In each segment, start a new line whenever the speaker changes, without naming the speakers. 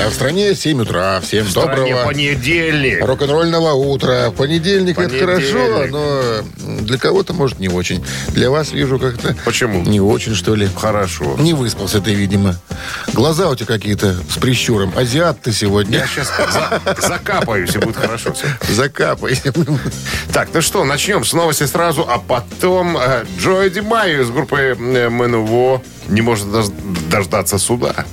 А в стране 7 утра. Всем
В
доброго
понедельник.
рок-н-ролльного утра. Понедельник, это
Понедельник.
хорошо, но для кого-то, может, не очень. Для вас вижу как-то...
Почему?
Не очень, что ли.
Хорошо.
Не выспался ты, видимо. Глаза у тебя какие-то с прищуром. Азиат ты сегодня.
Я сейчас закапаюсь, и будет хорошо все.
Закапай.
Так, ну что, начнем с новости сразу, а потом э, Джой Ди Майо из группы э, МНВО не может дож- дождаться суда.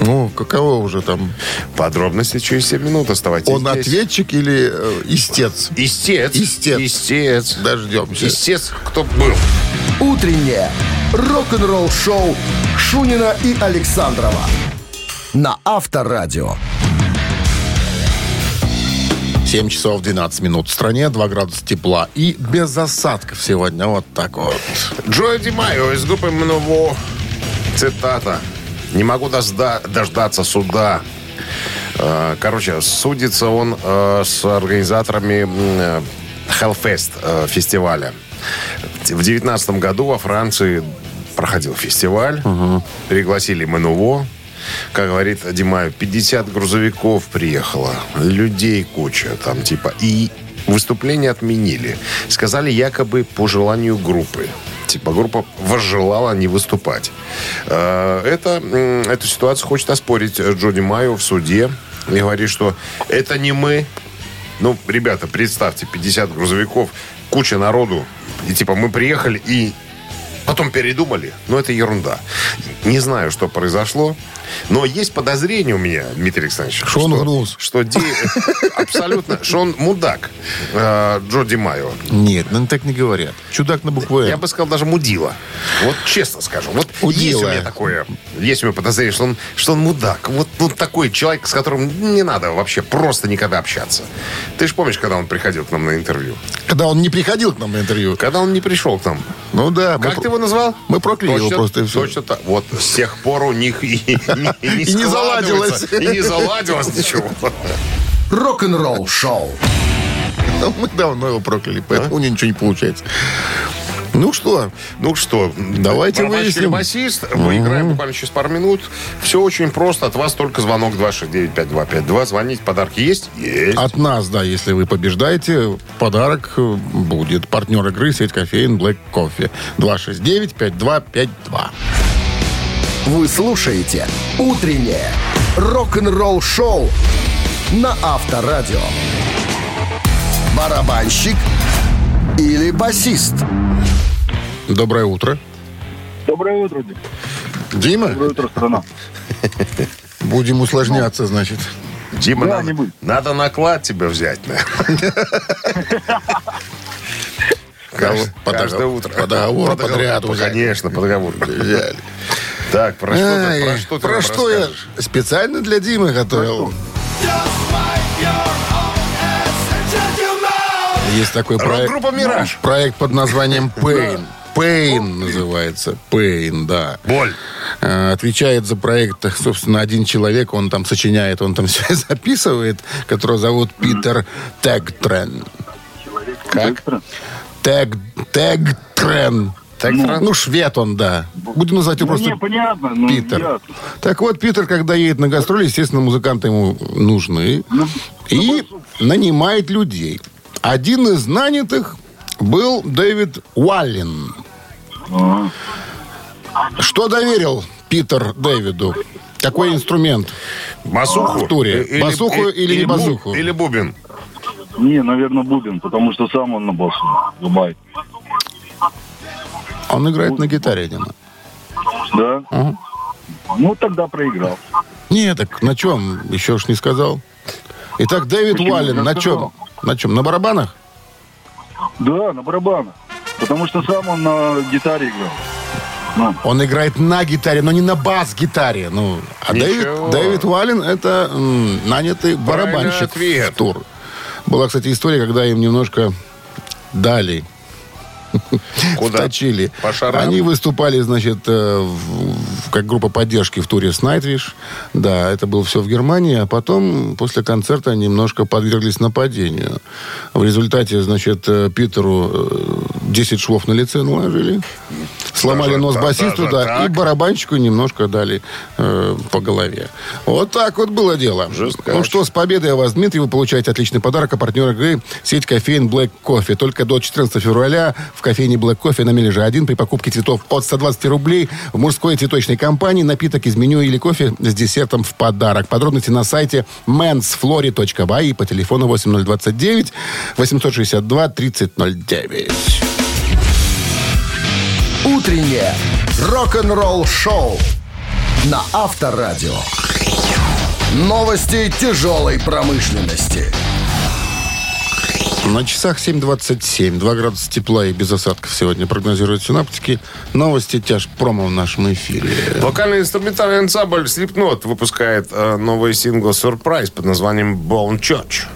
Ну, каково уже там?
Подробности через 7 минут оставайтесь
Он
здесь.
ответчик или э, истец?
Истец.
Истец.
Истец.
Дождемся.
Истец, кто был.
«Утреннее рок-н-ролл-шоу» Шунина и Александрова на Авторадио.
7 часов 12 минут в стране, 2 градуса тепла и без осадков сегодня. Вот так вот.
Джой Ди Майо из группы МНВО. Цитата. «Не могу дожда- дождаться суда». Э, Короче, судится он э, с организаторами э, Hellfest фестиваля. В девятнадцатом году во Франции проходил фестиваль. Пригласили МНУО. Как говорит Димаев, 50 грузовиков приехало. Людей куча там типа. И выступление отменили. Сказали якобы по желанию группы. Типа группа возжелала не выступать. Э, Это, эту ситуацию хочет оспорить э, Джоди Майо в суде. И говорит, что это не мы, ну, ребята, представьте, 50 грузовиков, куча народу. И типа мы приехали и потом передумали. Но это ерунда. Не знаю, что произошло. Но есть подозрение у меня, Дмитрий Александрович.
Что он
что,
гнулся?
что Ди- абсолютно, что он мудак, э, Джо Ди Майо.
Нет, ну так не говорят. Чудак на букву.
Я бы сказал, даже мудила. Вот честно скажу. Вот есть у меня такое, есть у меня подозрение, что он, что он мудак. Вот ну, такой человек, с которым не надо вообще просто никогда общаться. Ты же помнишь, когда он приходил к нам на интервью?
Когда он не приходил к нам на интервью.
Когда он не пришел к нам.
Ну да.
Как ты его назвал?
Мы прокляли его просто все.
Точно так. Вот с тех пор у них и, и- не
заладилось.
И не заладилось ничего.
Рок-н-ролл-шоу.
Ну, Мы давно его прокляли, поэтому у него ничего не получается. Ну что,
Ну что,
Давайте
барабанщик
выясним.
басист. Мы играем буквально через пару минут. Все очень просто. От вас только звонок 269-5252. Звоните, подарки есть? Есть.
от нас, да, если вы побеждаете, подарок э, будет. Партнер игры сеть кофеин Black Coffee. 269-5252.
Вы слушаете «Утреннее рок-н-ролл-шоу» на Авторадио. Барабанщик или басист?
Доброе утро.
Доброе утро, Дим.
Дима,
Доброе утро, страна.
будем усложняться, значит.
Дима,
Да,
надо,
не будет.
надо наклад тебя взять. Каждое утро.
по договору подряд.
Конечно, по договору. Так, про что
Ай,
про что ты
про что я специально для Димы готовил. Есть такой проект.
Рок-группа «Мираж».
Проект под названием Pain. Pain называется. Pain, да.
Боль.
Э, Отвечает за проект, собственно, один человек, он там сочиняет, он там все записывает, которого зовут Питер Тегтрен.
Как?
Тег, Тегтрен.
Тегтрен?
Ну, швед он, да. Будем называть его
Ну,
просто
не, понятно. Ну,
Питер.
ясно.
Так вот, Питер, когда едет на гастроли, естественно, музыканты ему нужны. И нанимает людей. Один из нанятых был Дэвид Уаллин. Что доверил Питер Дэвиду? Какой инструмент?
Басуху?
В туре.
Или-
Басуху или не
бу-
басуху?
Или бубен?
Не, наверное, Бубин, потому что сам он на басу зубает.
Он играет на гитаре, Дима.
Да?
Ага.
Ну, тогда проиграл.
Не, так на чем? Еще ж не сказал. Итак, Дэвид
Почему?
Уаллин,
Я
на чем? На чем? На барабанах?
Да, на барабанах. Потому что сам он на гитаре играл. Ну,
Он играет на гитаре, но не на бас-гитаре. Ну, а
Ничего.
Дэвид, Дэвид Уаллен это м, нанятый барабанщик
ответ.
в тур. Была, кстати, история, когда им немножко дали.
Куда?
Вточили.
По шарам?
Они выступали, значит, э, в- как группа поддержки в туре с Nightwish. Да, это было все в Германии. А потом, после концерта, немножко подверглись нападению. В результате, значит, э, Питеру э, 10 швов на лице наложили. Сломали
Даже
нос басисту,
даже
да, и барабанщику немножко дали э, по голове. Вот так вот было дело.
Жесткач.
Ну что, с победой вас, Дмитрий, вы получаете отличный подарок. А партнер игры – сеть кофеин Black Coffee. Только до 14 февраля в кофейне Black Coffee на Мележе 1 при покупке цветов от 120 рублей в мужской цветочной компании напиток из меню или кофе с десертом в подарок. Подробности на сайте mansflori.by и по телефону 8029 862 3009.
Утреннее рок-н-ролл-шоу на Авторадио. Новости тяжелой промышленности.
На часах 7.27. 2 градуса тепла и без осадков сегодня прогнозируют синаптики. Новости тяж промо в нашем эфире.
Вокально-инструментальный ансамбль Slipknot выпускает э, новый сингл «Surprise» под названием «Bone Church».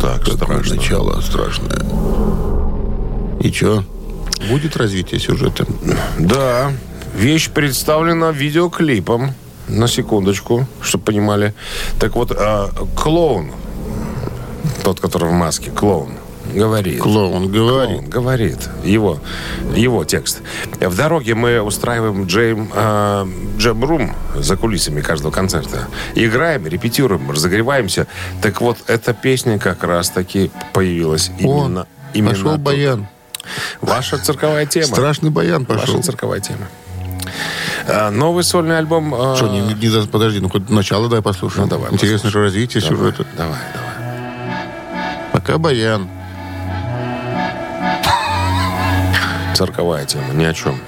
Так
Какое
страшно.
начало страшное. И что? Будет развитие сюжета?
Да, вещь представлена видеоклипом. На секундочку, чтобы понимали. Так вот, э, клоун, тот, который в маске, клоун, говорит.
Клоун говорит.
Клоун говорит. Его, его текст. В дороге мы устраиваем джейм, э, джем-рум за кулисами каждого концерта. Играем, репетируем, разогреваемся. Так вот, эта песня как раз-таки появилась именно,
О,
именно
пошел
тут.
баян.
Ваша цирковая тема.
Страшный баян пошел.
Ваша цирковая тема. А, Новый сольный альбом... а,
Что, не, не подожди, ну хоть начало дай послушаем.
Ну, давай
Интересно же развитие
давай,
сюжета.
Давай, давай.
Пока баян.
Цирковая тема, ни о чем.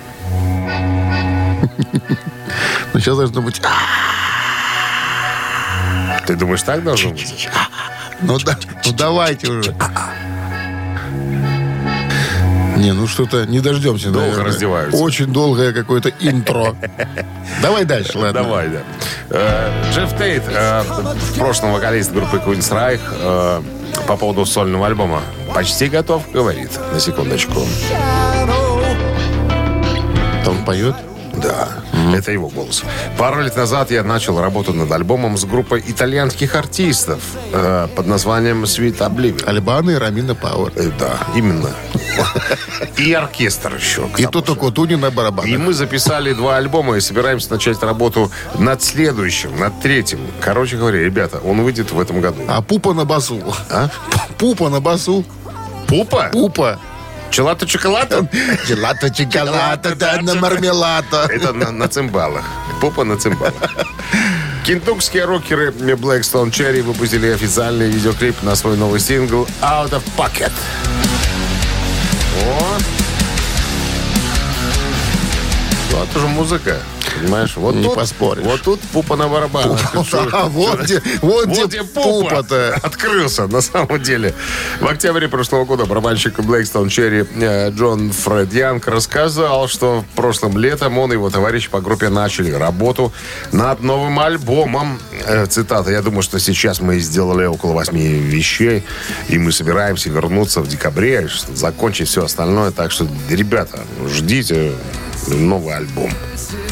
Но сейчас должно быть... «А,
Ты думаешь, так должно быть?
Ну, да, ну давайте уже. Не, ну что-то не дождемся.
Долго
наверное.
раздеваются.
Очень долгое какое-то интро. Давай дальше, ладно.
Давай, да. Э, Джефф Тейт, э, в прошлом вокалист группы Queen's Reich, э, по поводу сольного альбома почти готов, говорит. На секундочку.
Он поет?
Да, это его голос. Пару лет назад я начал работу над альбомом с группой итальянских артистов э, под названием Sweet Oblivion.
Альбана и Рамина Пауэр.
Э, Да, именно. И оркестр еще.
И
же.
Котуни на
И
барабанах.
мы записали два альбома и собираемся начать работу над следующим, над третьим. Короче говоря, ребята, он выйдет в этом году.
А пупа на басу.
А?
Пупа на басу.
Пупа?
Пупа.
Челата чоколата?
Челата, чоколата, да, на мармелата.
Это на, на цимбалах. Пупа на цимбалах. Кентукские рокеры Blackstone Cherry выпустили официальный видеоклип на свой новый сингл Out of Pocket. О! Ну, это же музыка. Понимаешь? Вот
Не
тут,
поспоришь.
Вот тут пупа на барабанах. Ты чё?
А вот где, вот где
где пупа
пупа-то.
открылся, на самом деле. В октябре прошлого года барабанщик Blackstone Cherry э, Джон Фред Янг рассказал, что прошлым летом он и его товарищ по группе начали работу над новым альбомом. Э, Цитата. «Я думаю, что сейчас мы сделали около восьми вещей, и мы собираемся вернуться в декабре, закончить все остальное. Так что, ребята, ждите новый альбом».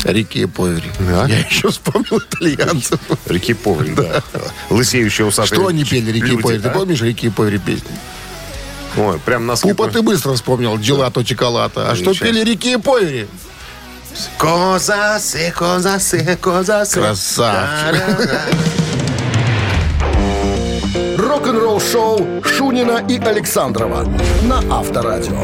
Реки Повери.
Да?
Я еще вспомнил итальянцев.
Реки Повари, да. Лысеющие усатые
Что они пели, Реки Повери? Ты помнишь Реки Повери песню?
Ой, прям на
Пупа ты быстро вспомнил. Джелато, чоколата. А что пели Реки Повери?
Коза се, коза се, коза се.
Красавчик.
Рок-н-ролл-шоу Шунина и Александрова на Авторадио.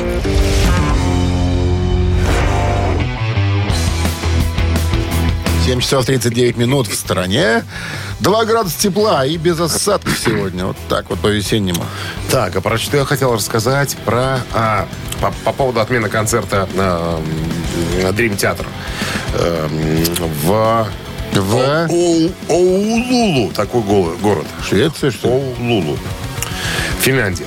Семь часов 39 минут в стране. 2 градуса тепла и без осадков сегодня. Вот так вот по-весеннему.
Так, а про что я хотел рассказать? Про... а, по, по поводу отмены концерта э, Dream Theater. Э, в...
В?
Оу- Оулулу. Такой го- город.
Швеция, что ли?
Оулулу. Финляндия.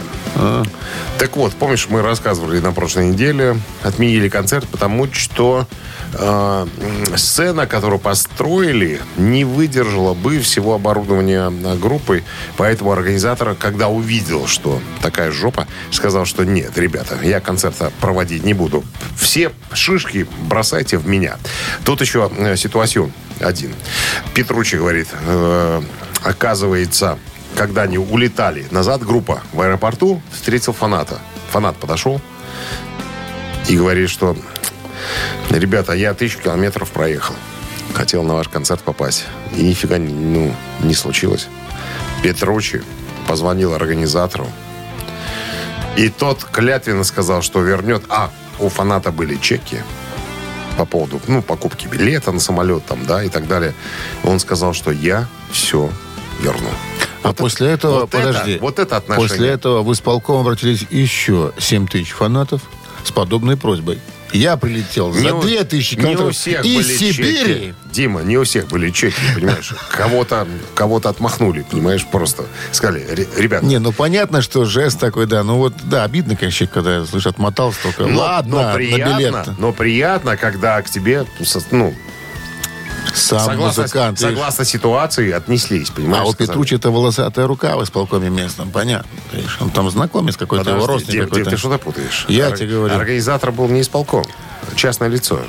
Так вот, помнишь, мы рассказывали на прошлой неделе, отменили концерт, потому что э, сцена, которую построили, не выдержала бы всего оборудования группы. Поэтому организатор, когда увидел, что такая жопа, сказал, что нет, ребята, я концерта проводить не буду. Все шишки бросайте в меня. Тут еще э, ситуацион один. Петручи говорит, э, оказывается, когда они улетали назад, группа в аэропорту встретил фаната. Фанат подошел и говорит, что ребята, я тысячу километров проехал. Хотел на ваш концерт попасть. И нифига ну, не случилось. Петручи позвонил организатору. И тот клятвенно сказал, что вернет... А, у фаната были чеки по поводу ну, покупки билета на самолет там, да, и так далее. Он сказал, что я все верну.
А после этого,
вот это-
подожди.
вот это отношение.
После этого в исполком обратились еще 7 тысяч фанатов с подобной просьбой. Я прилетел за
Не у-
2 тысячи
не у
километров
всех
из
были
Сибири.
чеки. Дима, не у всех были чеки, понимаешь? Кого-то кого отмахнули, понимаешь, просто. Сказали, «Ре- ребята,
Не, ну понятно, что жест такой, да. Ну вот, да, обидно, конечно, когда, слышь, отмотался только.
но,
Ладно,
но
на
приятно,
билет
но приятно, когда к тебе, со- ну,
сам
согласно,
музыкант.
согласно ситуации, отнеслись, понимаешь?
А у
сказали.
Петручи-то волосатая рука в исполкоме местном, понятно. Он там знакомец какой-то, его родственник какой-то.
ты что-то путаешь.
Я
Ор-
тебе говорю.
Организатор был не исполком, частное лицо.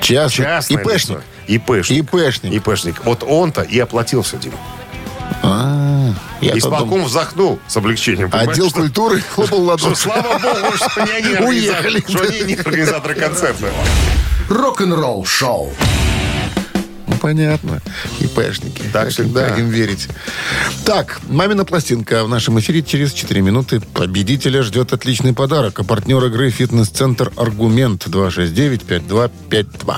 Частный.
Частное
ИПшник.
лицо. ИПшник.
ИПшник.
ИПшник. Вот он-то и оплатил все, Дима.
А, я
Исполком вздохнул с облегчением.
Отдел
что-
культуры хлопал ладоши.
слава богу, что они не организаторы концерта.
Рок-н-ролл шоу.
Понятно. ИПшники.
Так всегда.
им- верить. Так, «Мамина пластинка» в нашем эфире через 4 минуты. Победителя ждет отличный подарок. А партнер игры «Фитнес-центр Аргумент» 269-5252.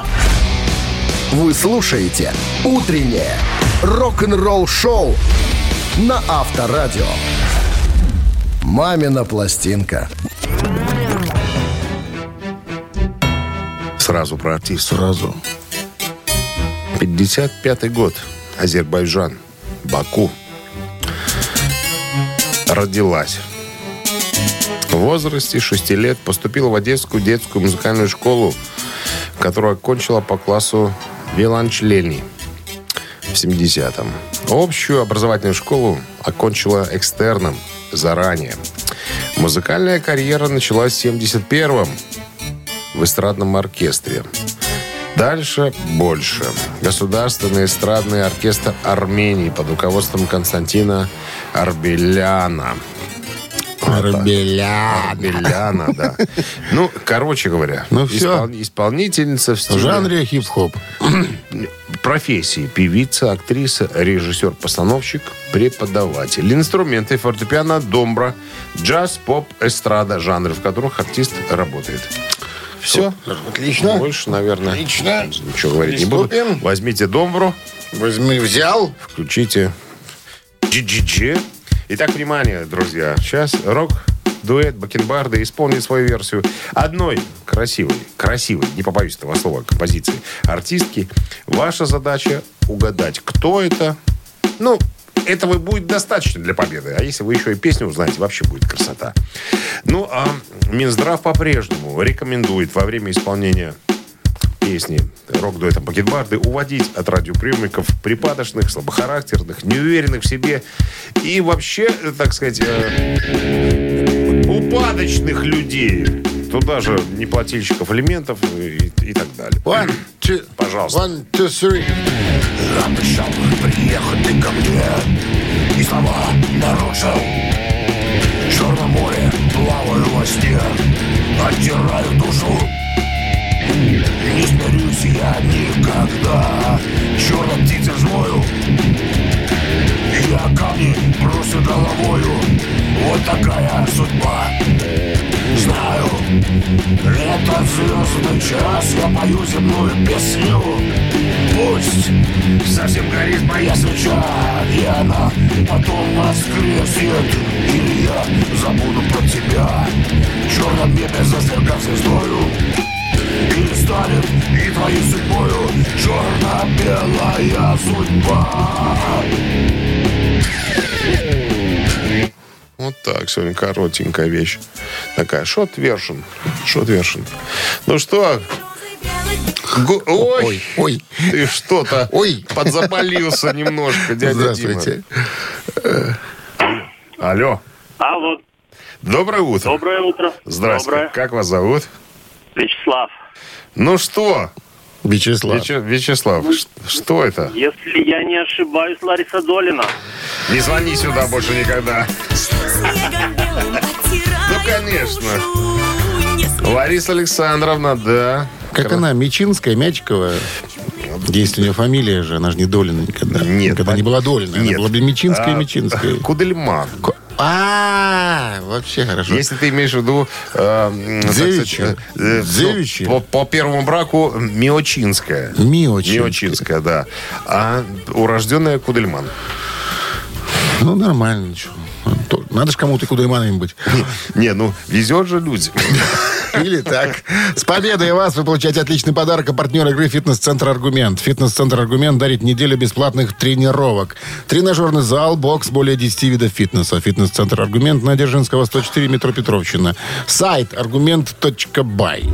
Вы слушаете «Утреннее рок-н-ролл шоу» на Авторадио. «Мамина пластинка».
Сразу про артиста.
Сразу.
55 год. Азербайджан. Баку. Родилась. В возрасте 6 лет поступила в Одесскую детскую музыкальную школу, которую окончила по классу виолончелени в 70-м. Общую образовательную школу окончила экстерном заранее. Музыкальная карьера началась в 71-м в эстрадном оркестре. Дальше больше. Государственный эстрадный оркестр Армении под руководством Константина Арбеляна.
Арбелян.
Арбеляна, да. Ну, короче говоря,
Ну,
испол- исполнительница в
В
стиле
жанре хип-хоп.
профессии певица, актриса, режиссер, постановщик, преподаватель. Инструменты фортепиано, домбра, джаз, поп, эстрада, жанры, в которых артист работает. Все.
Отлично.
Больше, наверное,
Отлично.
ничего говорить не буду.
Приступим.
Возьмите домбру,
Возьми, взял.
включите GGG. Итак, внимание, друзья. Сейчас рок дуэт Бакенбарды исполнит свою версию одной красивой, красивой, не побоюсь этого слова, композиции артистки. Ваша задача угадать, кто это. Ну, этого будет достаточно для победы. А если вы еще и песню узнаете, вообще будет красота. Ну, а Минздрав по-прежнему рекомендует во время исполнения песни рок-дуэтом Бакенбарды уводить от радиоприемников припадочных, слабохарактерных, неуверенных в себе и вообще, так сказать, э, упадочных людей. Туда же неплательщиков алиментов и, и так далее.
One, two,
Пожалуйста.
One, two, three.
Обещал приехать ты ко мне. И слова нарушил В Черном море плаваю во сне. Оттираю душу. Не смирюсь я никогда. Черной птицы взвою Я камни брошу головою. Вот такая судьба Знаю, это звездный час Я пою земную песню. Пусть совсем горит моя свеча И она потом воскреснет. Или я забуду про тебя. В черном небе засверкав звездою. Или станет и твоей судьбою Черно-белая судьба
Вот так, сегодня коротенькая вещь. Такая, шот вершин. Шот вершин. Ну что, Гу- Ой,
Ой, ой.
ты что-то
Ой.
подзаболился немножко, дядя
Здравствуйте.
Дима. Алло.
Алло,
Доброе утро.
доброе утро.
Здравствуйте.
Доброе.
Как вас зовут?
Вячеслав,
Ну что,
Вячеслав.
Вяче- Вячеслав, ш- что это?
если я не ошибаюсь, Лариса Долина.
Не звони сюда больше никогда.
Ну,
конечно. Лариса Александровна, да.
Как она, Мечинская, Мячикова? Если у нее фамилия же, она же не Долина никогда.
Нет,
Никогда не была Долина.
Нет.
Она была бы Мечинская,
А,
Мечинская.
Кудельман.
А, вообще хорошо.
Если ты имеешь в виду... э,
Девичья.
э, э, ну, По, первому браку Миочинская.
Миочинская.
Миочинская, да. А урожденная Кудельман.
Ну, нормально. То- Надо же кому-то кудайманами быть.
Не, ну, везет же людям.
Или так. С победой вас вы получаете отличный подарок. А партнер игры «Фитнес-центр Аргумент». «Фитнес-центр Аргумент» дарит неделю бесплатных тренировок. Тренажерный зал, бокс, более 10 видов фитнеса. «Фитнес-центр Аргумент» на Дзержинского, 104, метро Петровщина. Сайт аргумент.бай.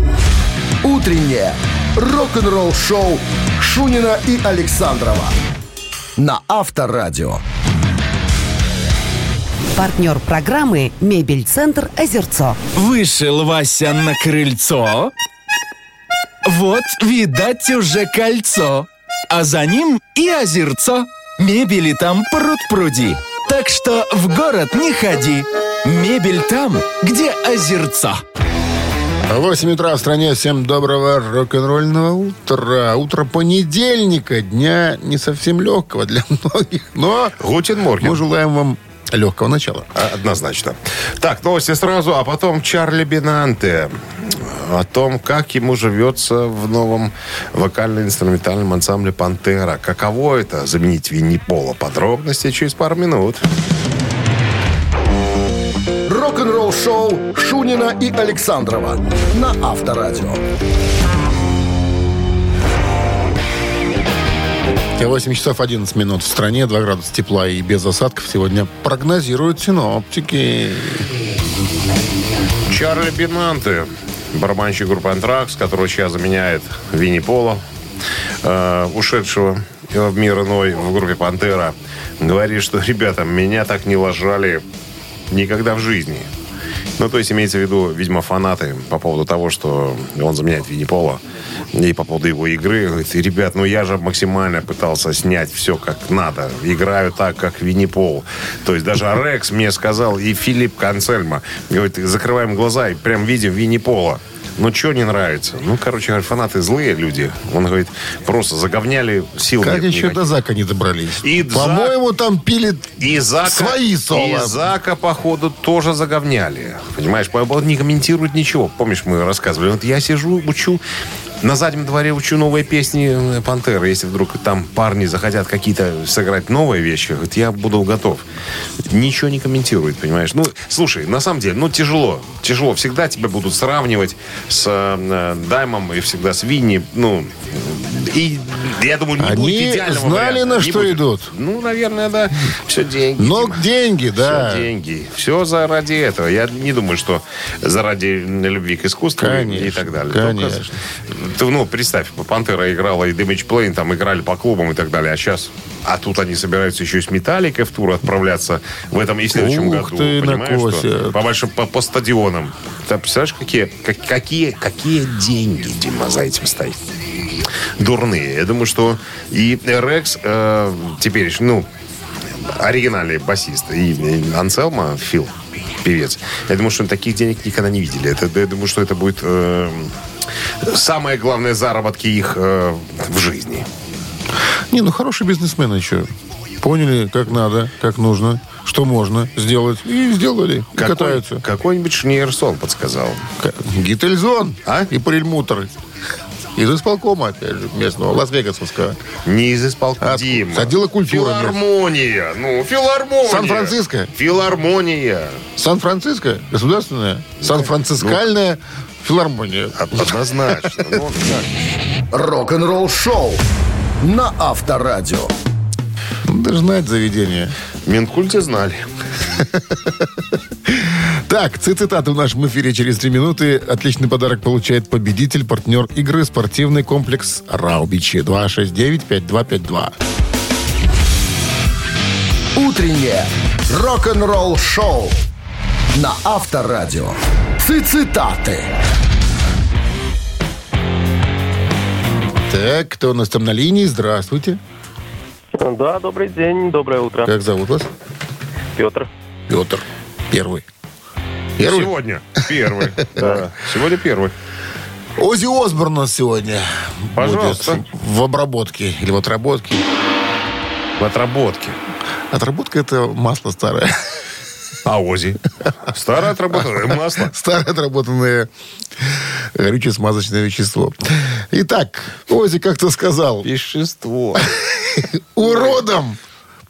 Утреннее рок-н-ролл-шоу Шунина и Александрова на Авторадио.
Партнер программы «Мебель-центр Озерцо».
Вышел Вася на крыльцо. Вот, видать, уже кольцо. А за ним и озерцо. Мебели там пруд-пруди. Так что в город не ходи. Мебель там, где озерцо.
8 утра в стране. Всем доброго рок-н-ролльного утра. Утро понедельника. Дня не совсем легкого для многих. Но
Guten Morgen.
мы желаем вам легкого начала.
А, Однозначно. Так, новости сразу, а потом Чарли Бенанте. О том, как ему живется в новом вокально-инструментальном ансамбле «Пантера». Каково это заменить Винни Пола? Подробности через пару минут.
Рок-н-ролл-шоу Шунина и Александрова на Авторадио.
8 часов 11 минут в стране, 2 градуса тепла и без осадков сегодня прогнозируют синоптики.
Чарли Бинанте, барабанщик группы «Антракс», который сейчас заменяет Винни Пола, э, ушедшего в мир иной в группе «Пантера», говорит, что, ребята, меня так не ложали никогда в жизни. Ну, то есть имеется в виду, видимо, фанаты по поводу того, что он заменяет Винни Пола. И по поводу его игры. Говорит, ребят, ну я же максимально пытался снять все как надо. Играю так, как Винни Пол. То есть даже Рекс мне сказал, и Филипп Канцельма. Говорит, закрываем глаза и прям видим Винни Пола. Ну, что не нравится? Ну, короче, говорит, фанаты злые люди. Он говорит, просто заговняли сил
Как еще
никаких.
до Зака не добрались?
И Зак-
По-моему, там пили
И Зака,
свои соло.
И Зака, походу, тоже заговняли. Понимаешь, он не комментирует ничего. Помнишь, мы рассказывали? Вот я сижу, учу, на заднем дворе учу новые песни э, Пантеры. Если вдруг там парни захотят какие-то сыграть новые вещи, говорит, я буду готов. Ничего не комментирует, понимаешь? Ну, слушай, на самом деле, ну, тяжело. Тяжело. Всегда тебя будут сравнивать с э, Даймом и всегда с Винни. Ну, и я думаю, не
Они
будет идеального
знали,
варианта.
на
Не
что
будет.
идут.
Ну, наверное, да. Все деньги.
Но
Дима.
деньги, да.
Все деньги. Все заради этого. Я не думаю, что заради любви к искусству
Конечно,
и так далее.
конечно.
Только, ты, ну, представь, Пантера играла и Damage Plane, там играли по клубам и так далее. А сейчас... А тут они собираются еще и с Металликой в тур отправляться в этом и следующем
Ух
году.
ты,
Понимаешь, что? По большим по, по стадионам. Ты представляешь, какие, как- какие, какие деньги, Дима, за этим стоит? Дурные. Я думаю, что и Рекс э, теперь, ну, оригинальный басист, и, и Анселма, Фил, певец, я думаю, что таких денег никогда не видели. Это, я думаю, что это будет э, самые главные заработки их э, в жизни.
Не, ну хорошие бизнесмены еще. Поняли, как надо, как нужно, что можно сделать. И сделали. И
Какой-
катаются.
Какой-нибудь Шнейерсон подсказал.
К- Гительзон
А?
и Перельмутер. Из исполкома, опять же, местного, Лас-Вегасовского.
Не из исполкома.
А,
Дима.
с отдела культуры.
Филармония. Ну, филармония.
Сан-Франциско.
Филармония.
Сан-Франциско, государственная, Сан-Францискальная филармония.
Однозначно. Ну, так.
Рок-н-ролл-шоу на Авторадио.
Надо знать заведение.
Минкульте знали.
Так, цитаты в нашем эфире через три минуты. Отличный подарок получает победитель, партнер игры, спортивный комплекс «Раубичи». 269-5252.
Утреннее рок-н-ролл-шоу на Авторадио. Цитаты.
Так, кто у нас там на линии? Здравствуйте.
Да, добрый день, доброе утро.
Как зовут вас?
Петр.
Петр. Первый. Первый?
Сегодня первый. Да. Сегодня первый.
Ози Осборн у нас сегодня
Пожалуйста.
будет в обработке или в отработке.
В отработке.
Отработка это масло старое.
А Ози? Старое отработанное масло.
Старое отработанное горючее смазочное вещество. Итак, Ози как-то сказал,
Вещество.
уродом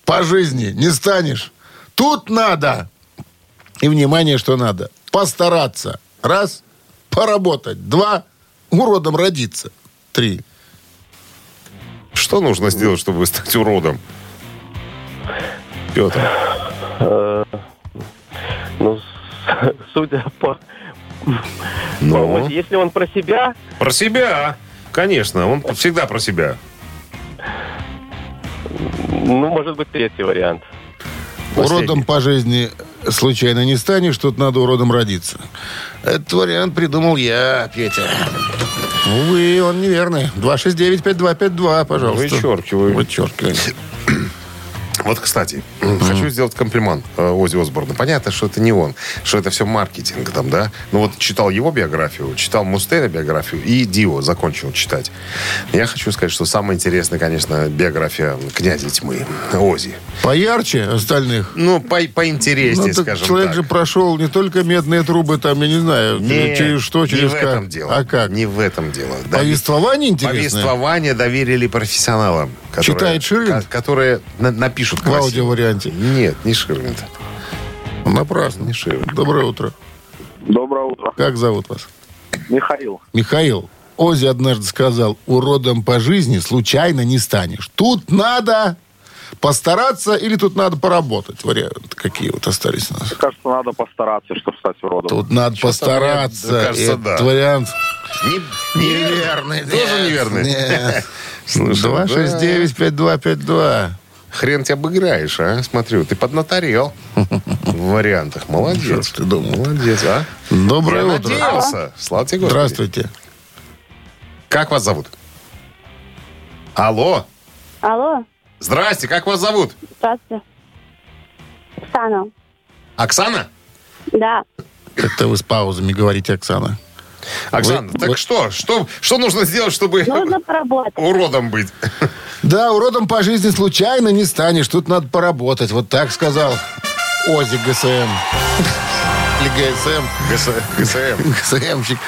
по жизни не станешь. Тут надо. И внимание, что надо. Постараться. Раз. Поработать. Два. Уродом родиться. Три.
Что нужно сделать, чтобы стать уродом? Петр.
Судя по...
Ну?
по- Если он про себя,
Про себя. Конечно, он всегда про себя.
ну, может быть, третий вариант.
Уродом по жизни случайно не станешь, тут надо уродом родиться. Этот вариант придумал я, Петя. Увы, он неверный. 269-5252, пожалуйста.
Вычеркиваю.
Вычеркиваю.
Вот, кстати, хочу сделать комплимент э, Ози Осборну. Понятно, что это не он, что это все маркетинг там, да? Ну вот читал его биографию, читал Мустейна биографию и Дио закончил читать. Я хочу сказать, что самая интересная, конечно, биография князя тьмы, Ози.
Поярче остальных.
Ну, по поинтереснее,
Ну, так
скажем
человек
так.
же прошел не только медные трубы, там, я не знаю,
Не,
через что, через
не в
как.
этом дело.
А как?
Не в этом дело.
Повествование интересное?
Повествование доверили профессионалам. которые-
Читает Ширвинд?
ко- Которые на- напишут
В аудиоварианте.
Нет, не Ширвинд.
Напрасно.
Не Ширвинд.
Доброе утро.
Доброе утро.
Как зовут вас?
Михаил.
Михаил. Ози однажды сказал, уродом по жизни случайно не станешь. Тут надо постараться или тут надо поработать? Варианты какие вот остались у нас.
Кажется, надо постараться, чтобы стать уродом.
Тут надо постараться.
мне кажется,
Этот
да.
вариант
Не-
неверный.
Тоже неверный?
Нет.
Слушай,
269-5252.
Хрен тебя обыграешь, а? Смотрю, ты поднаторел в вариантах. Молодец.
Что ты думал?
Молодец, а?
Доброе
Я
утро.
надеялся. Слава тебе, Господи.
Здравствуйте.
Как вас зовут? Алло.
Алло,
Здрасте, как вас зовут?
здравствуйте. Оксана.
Оксана?
Да.
Это вы с паузами говорите, Оксана.
Оксана,
Вы-
так
вы-
что? что? Что нужно сделать, чтобы
Нужно поработать.
уродом быть?
Да, уродом по жизни случайно не станешь. Тут надо поработать. Вот так сказал Ози ГСМ. Или ГСМ.
ГСМ.
ГСМщик.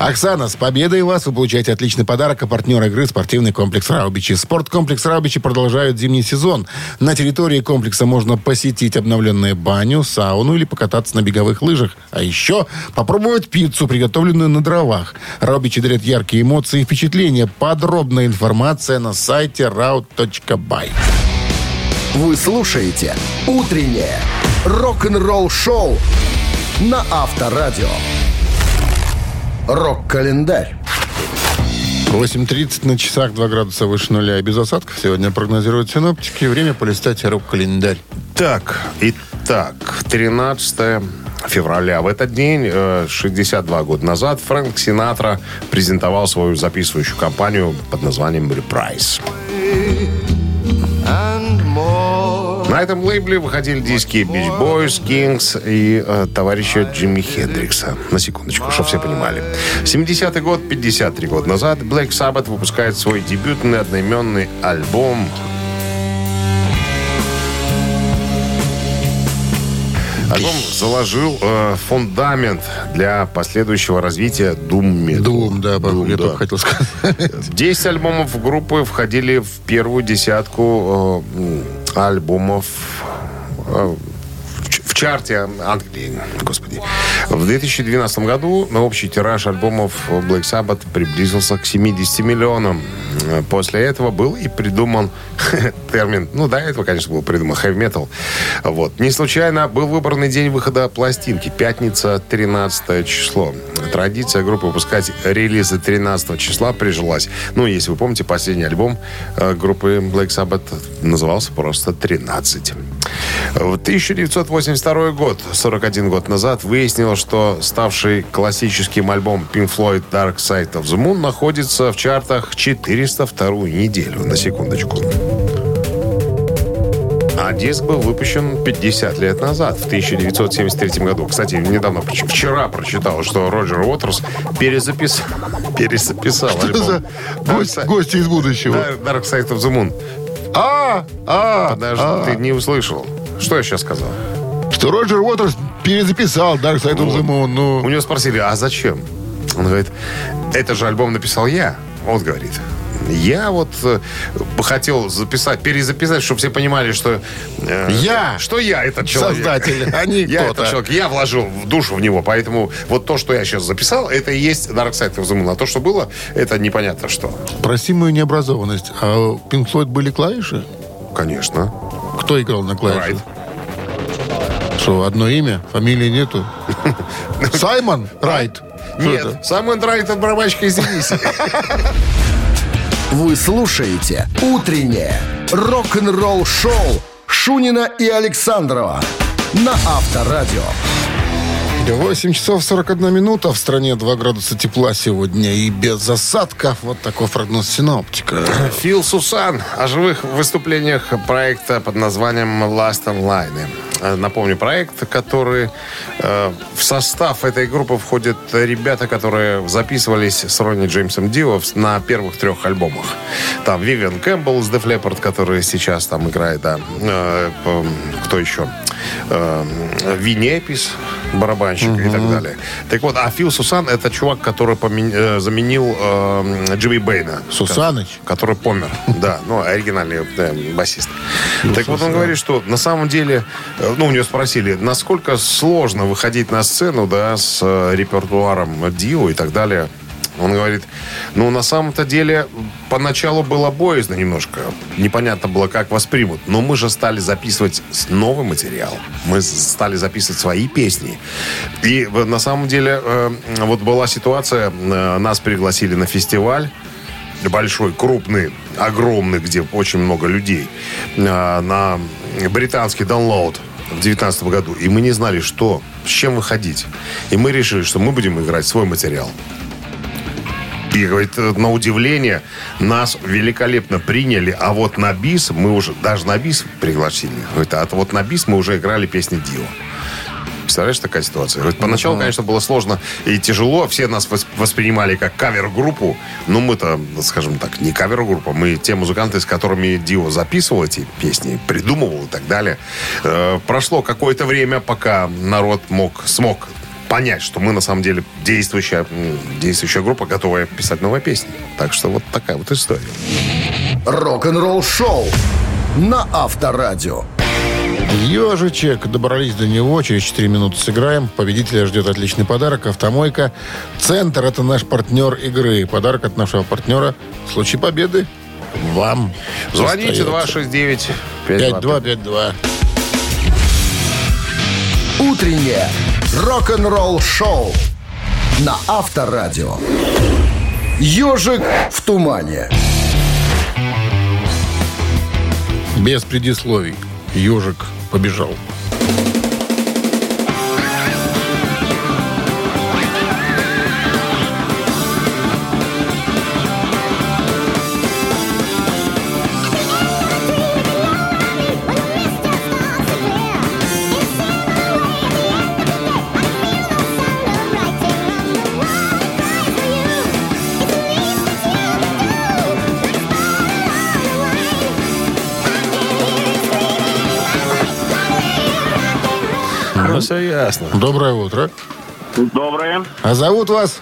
Оксана, с победой вас! Вы получаете отличный подарок. А партнер игры спортивный комплекс «Раубичи». Спорткомплекс «Раубичи» продолжают зимний сезон. На территории комплекса можно посетить обновленную баню, сауну или покататься на беговых лыжах. А еще попробовать пиццу, приготовленную на дровах. «Раубичи» дарят яркие эмоции и впечатления. Подробная информация на сайте raut.by.
Вы слушаете «Утреннее рок-н-ролл-шоу» на Авторадио. Рок-календарь.
8.30 на часах, 2 градуса выше нуля и без осадков. Сегодня прогнозируют синоптики. Время полистать рок-календарь.
Так, итак, 13 февраля. В этот день, э, 62 года назад, Фрэнк Синатра презентовал свою записывающую компанию под названием «Reprise». На этом лейбле выходили диски Beach Boys, Kings и э, товарища Джимми Хендрикса. На секундочку, чтобы все понимали. 70-й год, 53 года назад, Black Sabbath выпускает свой дебютный одноименный альбом Альбом заложил э, фундамент для последующего развития Doom Metal.
Дум, да,
Doom,
я
да.
только хотел сказать.
10 альбомов группы входили в первую десятку э, альбомов э, чарте Англии. Господи. В 2012 году на общий тираж альбомов Black Sabbath приблизился к 70 миллионам. После этого был и придуман термин, ну, до этого, конечно, был придуман heavy metal. Вот. Не случайно был выбранный день выхода пластинки. Пятница, 13 число. Традиция группы выпускать релизы 13 числа прижилась. Ну, если вы помните, последний альбом э, группы Black Sabbath назывался просто 13. В 1982 год, 41 год назад, выяснилось, что ставший классическим альбом Pink Floyd Dark Side of the Moon находится в чартах 402 неделю. На секундочку. А диск был выпущен 50 лет назад, в 1973 году. Кстати, недавно, вчера прочитал, что Роджер Уотерс перезаписал, перезаписал
Что
альбом.
за гость-
Dark
гости из будущего?
Dark- Dark Side of the Moon.
А, а,
Подожди,
а.
ты не услышал. Что я сейчас сказал?
Что Роджер Уотерс перезаписал Dark Side of the Moon.
У
Ну,
него спросили, а зачем? Он говорит, это же альбом написал я. Вот говорит. Я вот э, хотел записать, перезаписать, чтобы все понимали, что... э,
Я
Что я этот человек.
создатель, а не
Я этот человек. Я вложил в душу в него. Поэтому вот то, что я сейчас записал, это и есть Dark Side of the Moon. А то, что было, это непонятно что.
прости мою необразованность. А у Pink Floyd были клавиши?
Конечно.
Кто играл на клавишах?
Райт.
Что, одно имя? Фамилии нету? Саймон Райт?
Нет, самый Райт от барабанщика из Дениса.
Вы слушаете «Утреннее рок-н-ролл-шоу» Шунина и Александрова на Авторадио.
8 часов 41 минута. В стране 2 градуса тепла сегодня и без осадков. Вот такой прогноз синоптика.
Фил Сусан о живых выступлениях проекта под названием Last Online. Э, Напомню, проект, который э, в состав этой группы входят ребята, которые записывались с Ронни Джеймсом Дио на первых трех альбомах. Там Вивиан Кэмпбелл с Def Leppard, который сейчас там играет, да. Э, кто еще? Э, Винни Эпис, барабанщик и так далее. Так вот, а Фил Сусан это чувак, который помен- э, заменил э, Джимми Бейна.
Сусаныч?
Который помер. Да, ну, оригинальный э, басист. Так вот, он говорит, что на самом деле, э, ну, у него спросили, насколько сложно выходить на сцену, да, с репертуаром Дио и так далее. Он говорит, ну, на самом-то деле, поначалу было боязно немножко. Непонятно было, как воспримут. Но мы же стали записывать новый материал. Мы стали записывать свои песни. И э, на самом деле, э, вот была ситуация, э, нас пригласили на фестиваль, большой, крупный, огромный, где очень много людей, на британский download в 2019 году. И мы не знали, что, с чем выходить. И мы решили, что мы будем играть свой материал. И, говорит, э, на удивление, нас великолепно приняли, а вот на бис мы уже, даже на бис пригласили. Говорит, а вот на бис мы уже играли песни Дио. Представляешь, такая ситуация? Говорит, поначалу, конечно, было сложно и тяжело. Все нас вос- воспринимали как кавер-группу. Но мы-то, скажем так, не кавер-группа. Мы те музыканты, с которыми Дио записывал эти песни, придумывал и так далее. Э, прошло какое-то время, пока народ мог, смог понять, что мы на самом деле действующая, действующая группа, готовая писать новые песни. Так что вот такая вот история.
Рок-н-ролл-шоу на Авторадио.
Ежичек. Добрались до него. Через 4 минуты сыграем. Победителя ждет отличный подарок. Автомойка. Центр – это наш партнер игры. Подарок от нашего партнера в случае победы вам.
Звоните
достается.
269
5252.
Утреннее рок-н-ролл-шоу на Авторадио. Ежик в тумане.
Без предисловий. Ежик побежал.
Ну, все ясно.
Доброе утро.
Доброе.
А зовут вас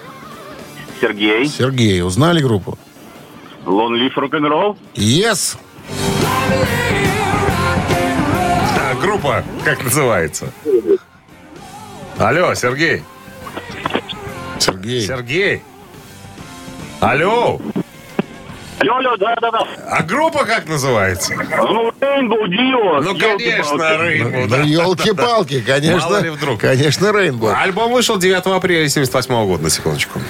Сергей.
Сергей. Узнали группу?
Лонлиф рок-н-ролл.
Yes.
А группа как называется? Алло, Сергей.
Сергей.
Сергей. Алло.
Алло, алло, да-да-да.
А группа как называется?
Ну, Рейнбоу, Дио.
Ну, конечно, Рейнбоу.
Ну, елки-палки, конечно.
Мало ли вдруг.
Конечно, Рейнбоу.
Альбом вышел 9 апреля 78 года, на секундочку.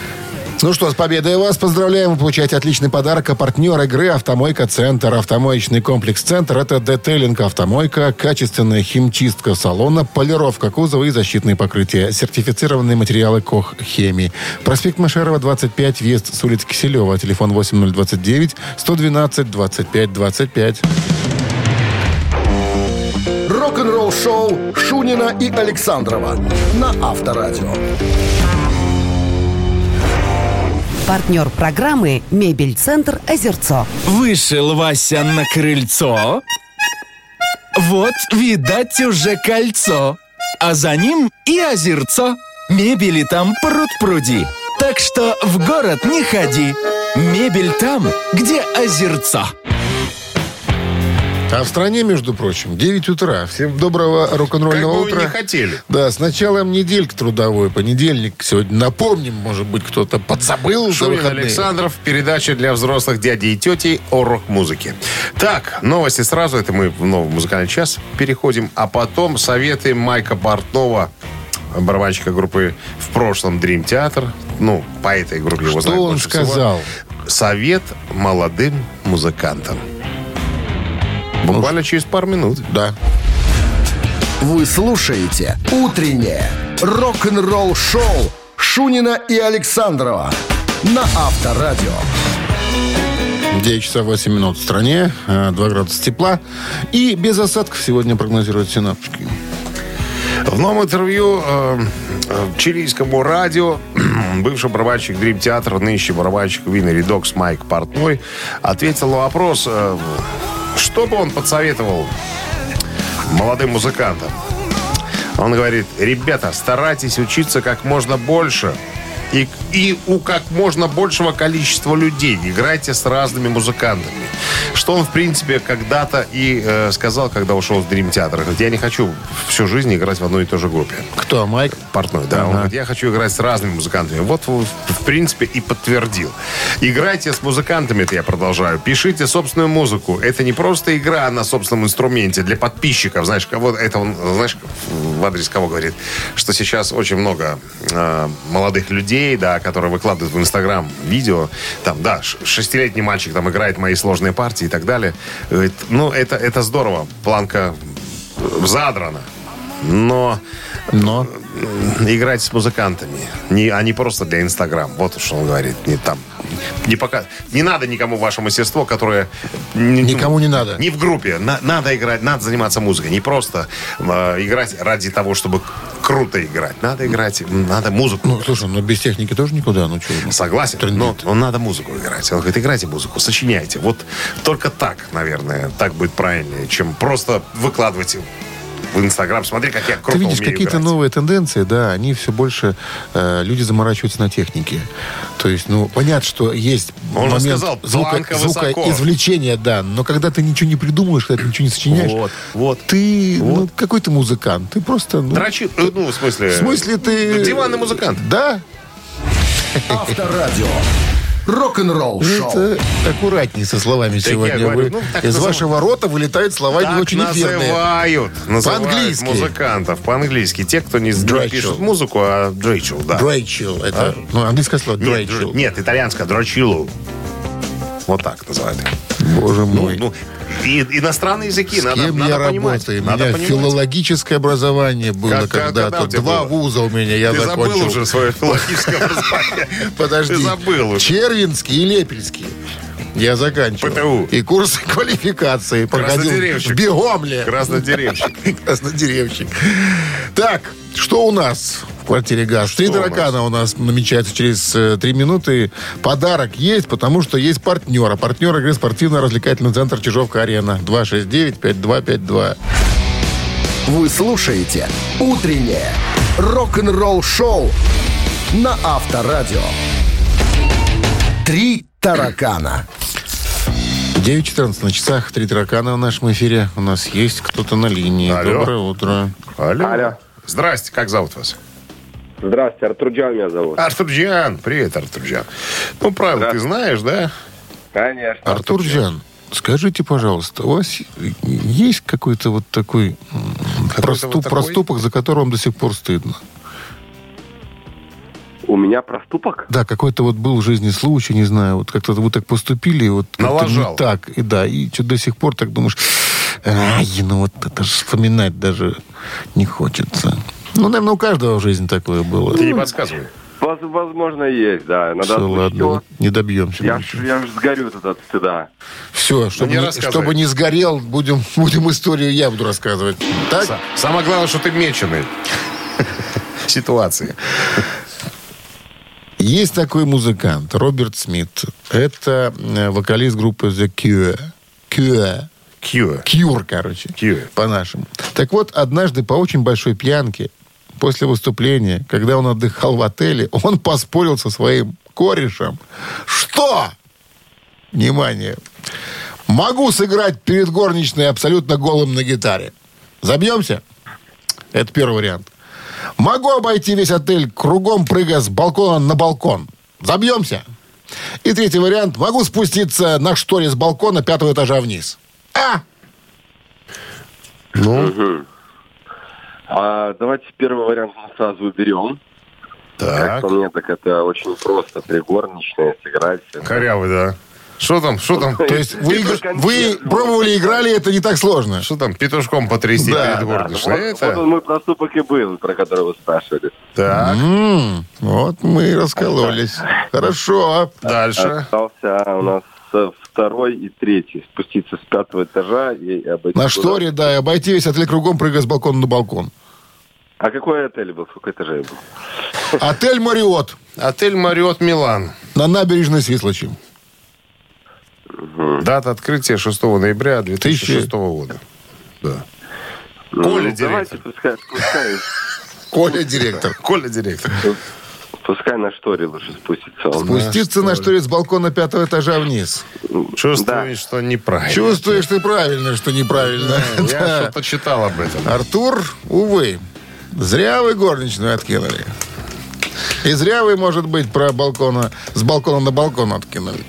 Ну что, с победой вас поздравляем. Вы получаете отличный подарок. А партнер игры «Автомойка Центр». Автомоечный комплекс «Центр» — это детейлинг «Автомойка», качественная химчистка салона, полировка кузова и защитные покрытия. Сертифицированные материалы «Кох Хемии». Проспект Машерова, 25, въезд с улицы Киселева. Телефон 8029 112 25 25.
Рок-н-ролл шоу Шунина и Александрова на Авторадио.
Партнер программы «Мебель-центр Озерцо».
Вышел Вася на крыльцо. Вот, видать, уже кольцо. А за ним и озерцо. Мебели там пруд-пруди. Так что в город не ходи. Мебель там, где озерцо.
А в стране, между прочим, 9 утра. Всем доброго рок-н-ролльного
Как бы
утра.
не хотели.
Да, с началом недельки трудовой. Понедельник сегодня. Напомним, может быть, кто-то подзабыл за
Шунин
выходные.
Александров, передача для взрослых дядей и тети о рок-музыке. Так, новости сразу, это мы в новый музыкальный час переходим, а потом советы Майка Портнова, барабанщика группы в прошлом Dream Theater, ну, по этой группе его
Что
знают
он
больше всего.
сказал?
Совет молодым музыкантам. Буквально через пару минут.
Да.
Вы слушаете «Утреннее рок-н-ролл-шоу» Шунина и Александрова на Авторадио.
9 часов 8 минут в стране, э, 2 градуса тепла. И без осадков сегодня прогнозируют синаптики.
В новом интервью э, э, чилийскому радио бывший барабанщик Dream Theater, нынешний барабанщик Winner Dogs Майк Портной ответил на вопрос, э, что бы он подсоветовал молодым музыкантам. Он говорит, ребята, старайтесь учиться как можно больше и, и у как можно большего количества людей. Играйте с разными музыкантами. Что он, в принципе, когда-то и э, сказал, когда ушел в Dream Theater. Говорит, я не хочу всю жизнь играть в одной и той же группе.
Кто, Майк?
Портной, да. Он говорит, я хочу играть с разными музыкантами. Вот, в в принципе, и подтвердил. Играйте с музыкантами, это я продолжаю. Пишите собственную музыку. Это не просто игра на собственном инструменте для подписчиков. Знаешь, кого это он, знаешь, в адрес кого говорит, что сейчас очень много э, молодых людей, да, которые выкладывают в Инстаграм видео. Там, да, шестилетний мальчик там играет мои сложные партии и так далее. Говорит, ну, это, это здорово. Планка задрана. Но
Но.
играть с музыкантами, не, а не просто для Инстаграм. Вот что он говорит. Не там. Не, пока, не надо никому ваше мастерство, которое...
Никому не надо.
Не в группе. На- надо играть, надо заниматься музыкой. Не просто э, играть ради того, чтобы круто играть. Надо играть, надо музыку.
Ну, слушай, ну без техники тоже никуда, ну что?
Согласен, но, но надо музыку играть. Он говорит, играйте музыку, сочиняйте. Вот только так, наверное, так будет правильнее, чем просто выкладывать в Инстаграм. Смотри, как я круто
Ты видишь, какие-то новые тенденции, да, они все больше, э, люди заморачиваются на технике. То есть, ну, понятно, что есть
Он
момент
сказал,
звука,
планка высоко.
звукоизвлечения, да, но когда ты ничего не придумываешь, когда ты ничего не сочиняешь,
Вот, вот.
ты, ну, какой ты музыкант, ты просто, ну,
Дрочи, э, ну, в смысле...
в смысле ты...
Диванный музыкант.
Да,
Авторадио. Рок-н-ролл шоу.
это аккуратнее со словами
я
сегодня.
говорю,
Вы-
ну, так
Из
называют.
вашего рота вылетают слова не
Так
очень эфирные.
называют, называют
По-английски.
музыкантов. По-английски. Те, кто не, не
Дрейчел.
пишут музыку, а дрейчел, да.
Дрейчил, это, ну, английское слово,
Нет,
дрейчил.
др- нет, итальянское дрочилу. Вот так называют.
Боже
Ну,
мой.
ну, и языки языки
С
надо,
кем
надо
я
понимать.
работаю? У меня
понимать.
филологическое образование было
Как- когда
когда-то.
тебя
Два
было?
вуза у меня я
Ты
закончил.
забыл уже свое филологическое образование.
Подожди.
Ты забыл уже.
Червинский и Лепельский. Я заканчивал.
ПТУ.
И курсы квалификации проходил в. Бегомле.
Краснодеревщик.
Краснодеревщик. Так, что у нас квартире ГАЗ? Три таракана у нас намечается через э, три минуты. Подарок есть, потому что есть партнер. А партнер игры спортивно-развлекательный центр Чижовка-Арена. 269-5252.
Вы слушаете «Утреннее рок-н-ролл шоу» на Авторадио. Три таракана.
9.14 на часах. Три таракана в нашем эфире. У нас есть кто-то на линии.
Алло.
Доброе утро.
Алло.
Алло.
Здрасте, как зовут вас?
Здравствуйте, Артурджан меня зовут.
Артурджан. Привет, Артурджан. Ну, правила ты знаешь, да?
Конечно.
Артур Джан, скажите, пожалуйста, у вас есть какой-то вот такой м, проступ-
вот такой?
проступок, за который вам до сих пор стыдно?
У меня проступок?
Да, какой-то вот был в жизни случай, не знаю, вот как-то вы так поступили, и вот
Налажал.
не так, и да, и что до сих пор так думаешь, ай, ну вот это же вспоминать даже не хочется. Ну, наверное, у каждого в жизни такое было.
Ты не подсказывай.
Воз- Возможно, есть, да. Надо
Все, ладно, вот не добьемся.
Я ж, я ж сгорю тут от стыда.
Все, чтобы,
не
не, чтобы не сгорел, будем, будем историю я буду рассказывать. Так?
Са- Самое главное, что ты меченый. Ситуации.
Есть такой музыкант, Роберт Смит. Это э, вокалист группы The Cure. Cure.
Кью.
Cure, короче.
Cure.
По-нашему. Так вот, однажды по очень большой пьянке, после выступления, когда он отдыхал в отеле, он поспорил со своим корешем. Что? Внимание. Могу сыграть перед горничной абсолютно голым на гитаре. Забьемся? Это первый вариант. Могу обойти весь отель кругом, прыгая с балкона на балкон. Забьемся? И третий вариант. Могу спуститься на шторе с балкона пятого этажа вниз. А!
Мгм. А давайте первый вариант мы сразу уберем.
Так.
Как по мне, так это очень просто. Три горничные сыграть.
Корявый, да. Что там, что там?
То есть вы, вы пробовали, играли, это не так сложно.
Что там, петушком потрясти
Да,
перед
Да,
горничной?
вот,
Это?
вот он мой проступок и был, про который вы спрашивали.
Так,
М, вот мы и раскололись. Хорошо.
дальше.
Остался у нас э, второй и третий. Спуститься с пятого этажа и обойти...
На шторе, да, и обойти весь отель кругом, прыгая с балкона на балкон.
А какой отель был? Сколько этажей был?
Отель Мариот
Отель Мариот Милан.
на набережной Свислочи.
Дата открытия 6 ноября 2006 года. Да. Коля
Ну, давайте,
директор.
пускай, пускай,
Коля директор.
Коля директор.
Пускай на шторе лучше спустится. он.
Спуститься на шторе с балкона пятого этажа вниз.
Чувствуешь, что неправильно.
Чувствуешь ты правильно, что неправильно.
Я
Да.
что-то читал об этом.
Артур, увы, зря вы горничную откинули. И зря вы, может быть, про балкона, с балкона на балкон откинули.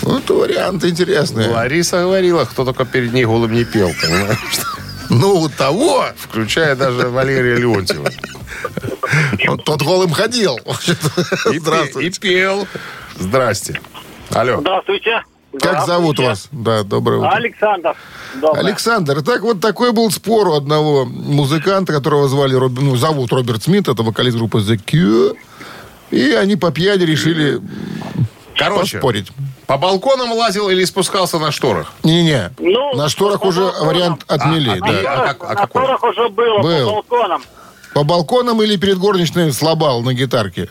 Вот вариант интересный.
Лариса говорила, кто только перед ней голым не пел, понимаешь?
Ну, у того,
Включая даже Валерия Леонтьева.
он тот голым ходил.
И, пе- и
Здравствуйте.
пел. Здрасте. Алло.
Здравствуйте.
Как зовут вас? Да, доброе утро.
Александр. Доброе.
Александр, так вот такой был спор у одного музыканта, которого звали, Роб- ну, зовут Роберт Смит, это вокалист группы The Cure. И они по пьяни решили
Короче,
поспорить.
По балконам лазил или спускался на шторах?
Не-не,
Ну,
на шторах уже
балконам.
вариант отмели.
А,
да.
а,
На
как- а
на
какой?
шторах уже было,
Был.
по балконам.
По балконам или перед горничной слабал на гитарке?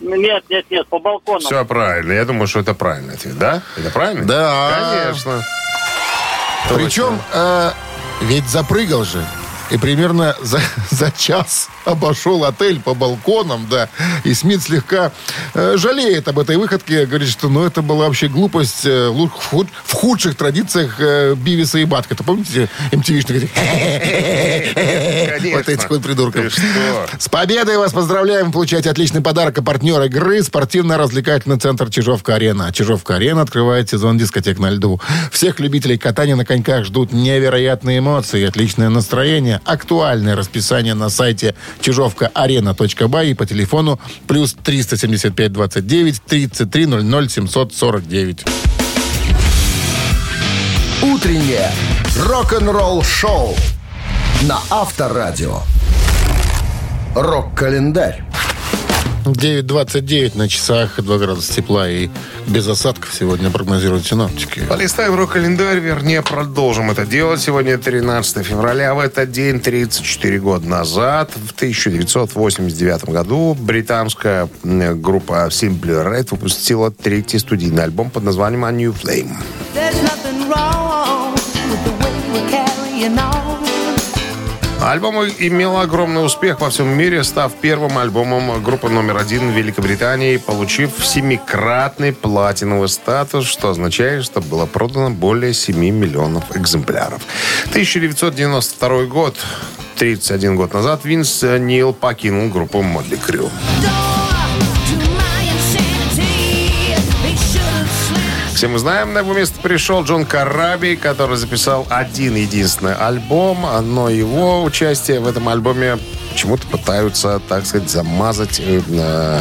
Нет, нет, нет, по балконам.
Все правильно. Я думаю, что это правильный ответ, да? Это правильно?
Да.
Конечно.
Причем, э, ведь запрыгал же. И примерно за, за час обошел отель по балконам, да. И Смит слегка э, жалеет об этой выходке. Говорит, что ну, это была вообще глупость э, в, худ- в худших традициях э, Бивиса и Батка. Это помните MTV-шных этих? Вот этих вот придурков. С победой вас поздравляем. Вы Получаете отличный подарок от партнера игры спортивно-развлекательный центр Чижовка-Арена. Чижовка-Арена открывает сезон дискотек на льду. Всех любителей катания на коньках ждут невероятные эмоции, отличное настроение, актуальное расписание на сайте чижовкаарена.бай и по телефону плюс 375 29 33 00 749.
Утреннее рок-н-ролл-шоу на Авторадио. Рок-календарь.
9.29 на часах, 2 градуса тепла и без осадков сегодня прогнозируют синоптики.
Полистаем рок-календарь, вернее, продолжим это делать. Сегодня 13 февраля. В этот день, 34 года назад, в 1989 году, британская группа Simple Red выпустила третий студийный альбом под названием A New Flame.
There's nothing wrong with the way we're carrying on.
Альбом имел огромный успех во всем мире, став первым альбомом группы номер один в Великобритании, получив семикратный платиновый статус, что означает, что было продано более 7 миллионов экземпляров. 1992 год. 31 год назад Винс Нил покинул группу Модли Крю. Все мы знаем, на его место пришел Джон Караби, который записал один единственный альбом, но его участие в этом альбоме почему-то пытаются, так сказать, замазать, э,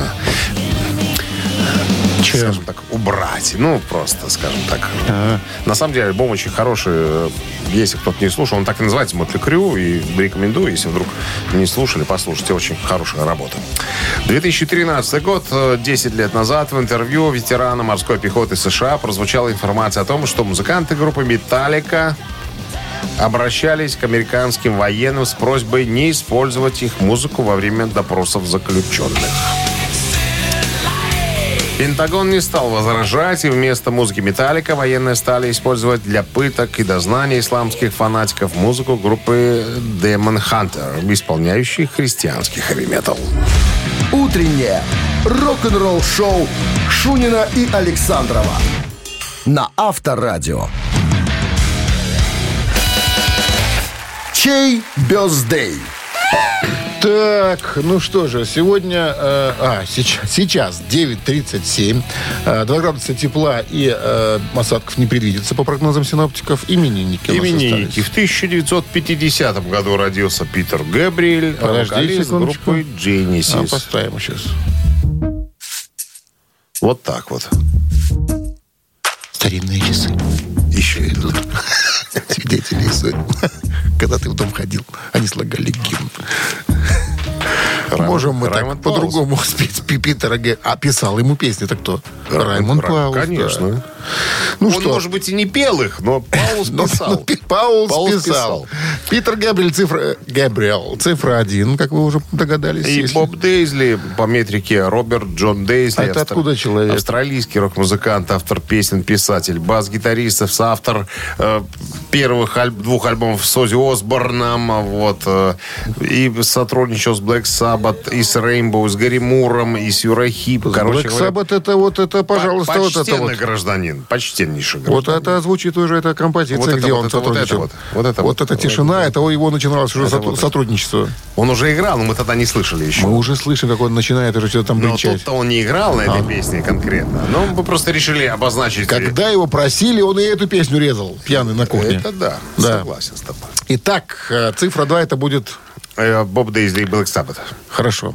скажем так, убрать. Ну, просто, скажем так. На самом деле, альбом очень хороший. Если кто-то не слушал, он так и называется «Мотли Крю», и рекомендую, если вдруг не слушали, послушайте. Очень хорошая работа. 2013 год, э, 10 лет назад, в интервью ветерана морской пехоты США прозвучала информация о том, что музыканты группы «Металлика» обращались к американским военным с просьбой не использовать их музыку во время допросов заключенных. Пентагон не стал возражать, и вместо музыки «Металлика» военные стали использовать для пыток и дознания исламских фанатиков музыку группы Demon Hunter, исполняющей христианский хэви-метал.
Утреннее рок-н-ролл-шоу Шунина и Александрова на Авторадио. Чей бездей?
Так, ну что же, сегодня, э, а, сейчас, сейчас 9.37, э, 2 градуса тепла и э, осадков не предвидится по прогнозам синоптиков. Именинники
Именинники. В 1950 году родился Питер Гэбриэль,
Подожди
вокалист
секундочку.
группы Genesis.
А, поставим сейчас.
Вот так вот.
Старинные часы. Еще идут. Свидетели истории. Когда ты в дом ходил, они слагали гимн. Можем мы
Раймонд
так по-другому спеть Пи- Питера Г. А писал ему песни, так кто? Раймонд
Рай-
Паулс. да. Ну
Он,
что?
может быть, и не пел их, но Паулус
Ну,
писал.
ну, Пи- Паулс,
Паулс
писал. Питер Габриэль, цифра... Габриэл, цифра один, как вы уже догадались.
И
если-
Боб Дейзли по метрике Роберт Джон Дейзли.
А это откуда человек?
Австралийский рок-музыкант, автор песен, писатель, бас-гитарист, автор э, первых аль- двух альбомов с Ози Осборном, а вот, э, и сотрудничал с Black Sabbath, и с Rainbow, с Гарри Муром, и с Юрой Хип. Короче
Black
говоря,
Sabbath это вот это, пожалуйста, вот это вот.
гражданин, почтеннейший
Вот это звучит уже эта композиция,
Вот это
где
вот,
он
это вот,
сотрудничал.
это вот, вот это
Вот
вот.
эта тишина, это его начиналось уже
Это
сотруд-
вот это.
сотрудничество.
Он уже играл, но мы тогда не слышали еще.
Мы уже слышим, как он начинает уже что-то там
Но
бренчать.
тут-то он не играл на этой песне конкретно. Но мы просто решили обозначить...
Когда его просили, он и эту песню резал, пьяный на кухне.
Это да,
Да.
согласен с тобой.
Итак, э, цифра 2 это будет
Э, Боб Дейзли и Black Sabbath.
хорошо.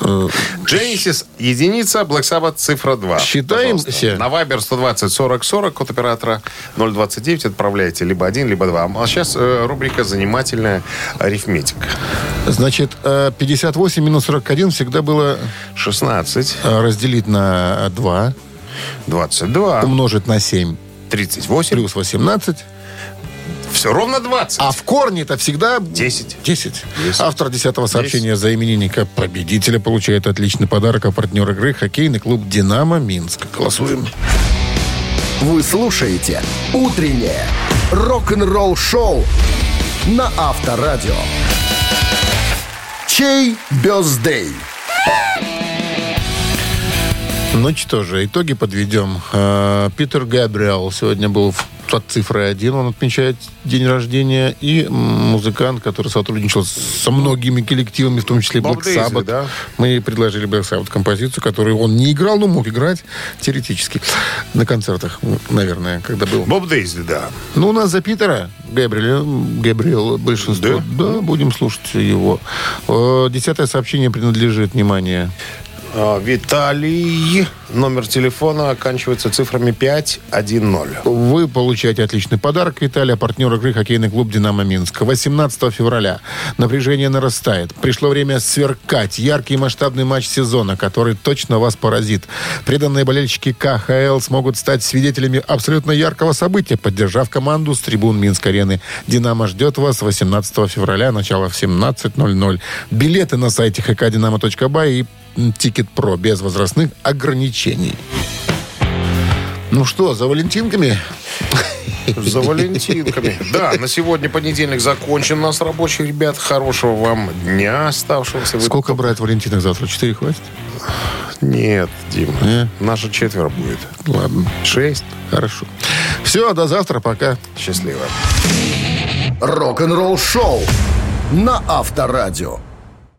Э,
Genesis единица, Black Sabbath цифра 2.
Считаемся?
На Viber 120 40 40, код оператора 029 отправляете либо один, либо два. А сейчас э, рубрика «Занимательная арифметика».
Значит, э, 58 минус 41 всегда было
16,
э, разделить на 2,
22,
умножить на 7,
38,
плюс 18.
Все ровно 20.
А в корне это всегда
10.
10. Автор 10 сообщения за именинника победителя получает отличный подарок, а партнер игры хоккейный клуб «Динамо» Минск. Голосуем.
Вы слушаете «Утреннее рок-н-ролл-шоу» на Авторадио. Чей бездей?
Ну что же, итоги подведем. Э, Питер Габриэл сегодня был в- под цифрой один, он отмечает день рождения. И музыкант, который сотрудничал со многими коллективами, в том числе Black Sabbath.
да?
Мы предложили Black Sabbath композицию, которую он не играл, но мог играть теоретически на концертах, наверное, когда был.
Боб Дейзли, да.
Ну, у нас за Питера Габриэля, Габриэл большинство. Да? будем слушать его. Э, Десятое сообщение принадлежит, внимание,
Виталий. Номер телефона оканчивается цифрами 510.
Вы получаете отличный подарок. Виталий, партнер игры хоккейный клуб «Динамо Минск». 18 февраля напряжение нарастает. Пришло время сверкать. Яркий масштабный матч сезона, который точно вас поразит. Преданные болельщики КХЛ смогут стать свидетелями абсолютно яркого события, поддержав команду с трибун Минск-арены. «Динамо» ждет вас 18 февраля, начало в 17.00. Билеты на сайте hkdinamo.by и «Тикет Про» без возрастных ограничений. Ну что, за валентинками?
За валентинками. Да, на сегодня понедельник закончен у нас рабочий, ребят. Хорошего вам дня оставшегося. Вы-
Сколько брать валентинок завтра? Четыре хватит?
Нет, Дим.
Не?
Наша четверо будет.
Ладно,
Шесть.
хорошо. Все, до завтра, пока.
Счастливо.
Рок-н-ролл-шоу на Авторадио.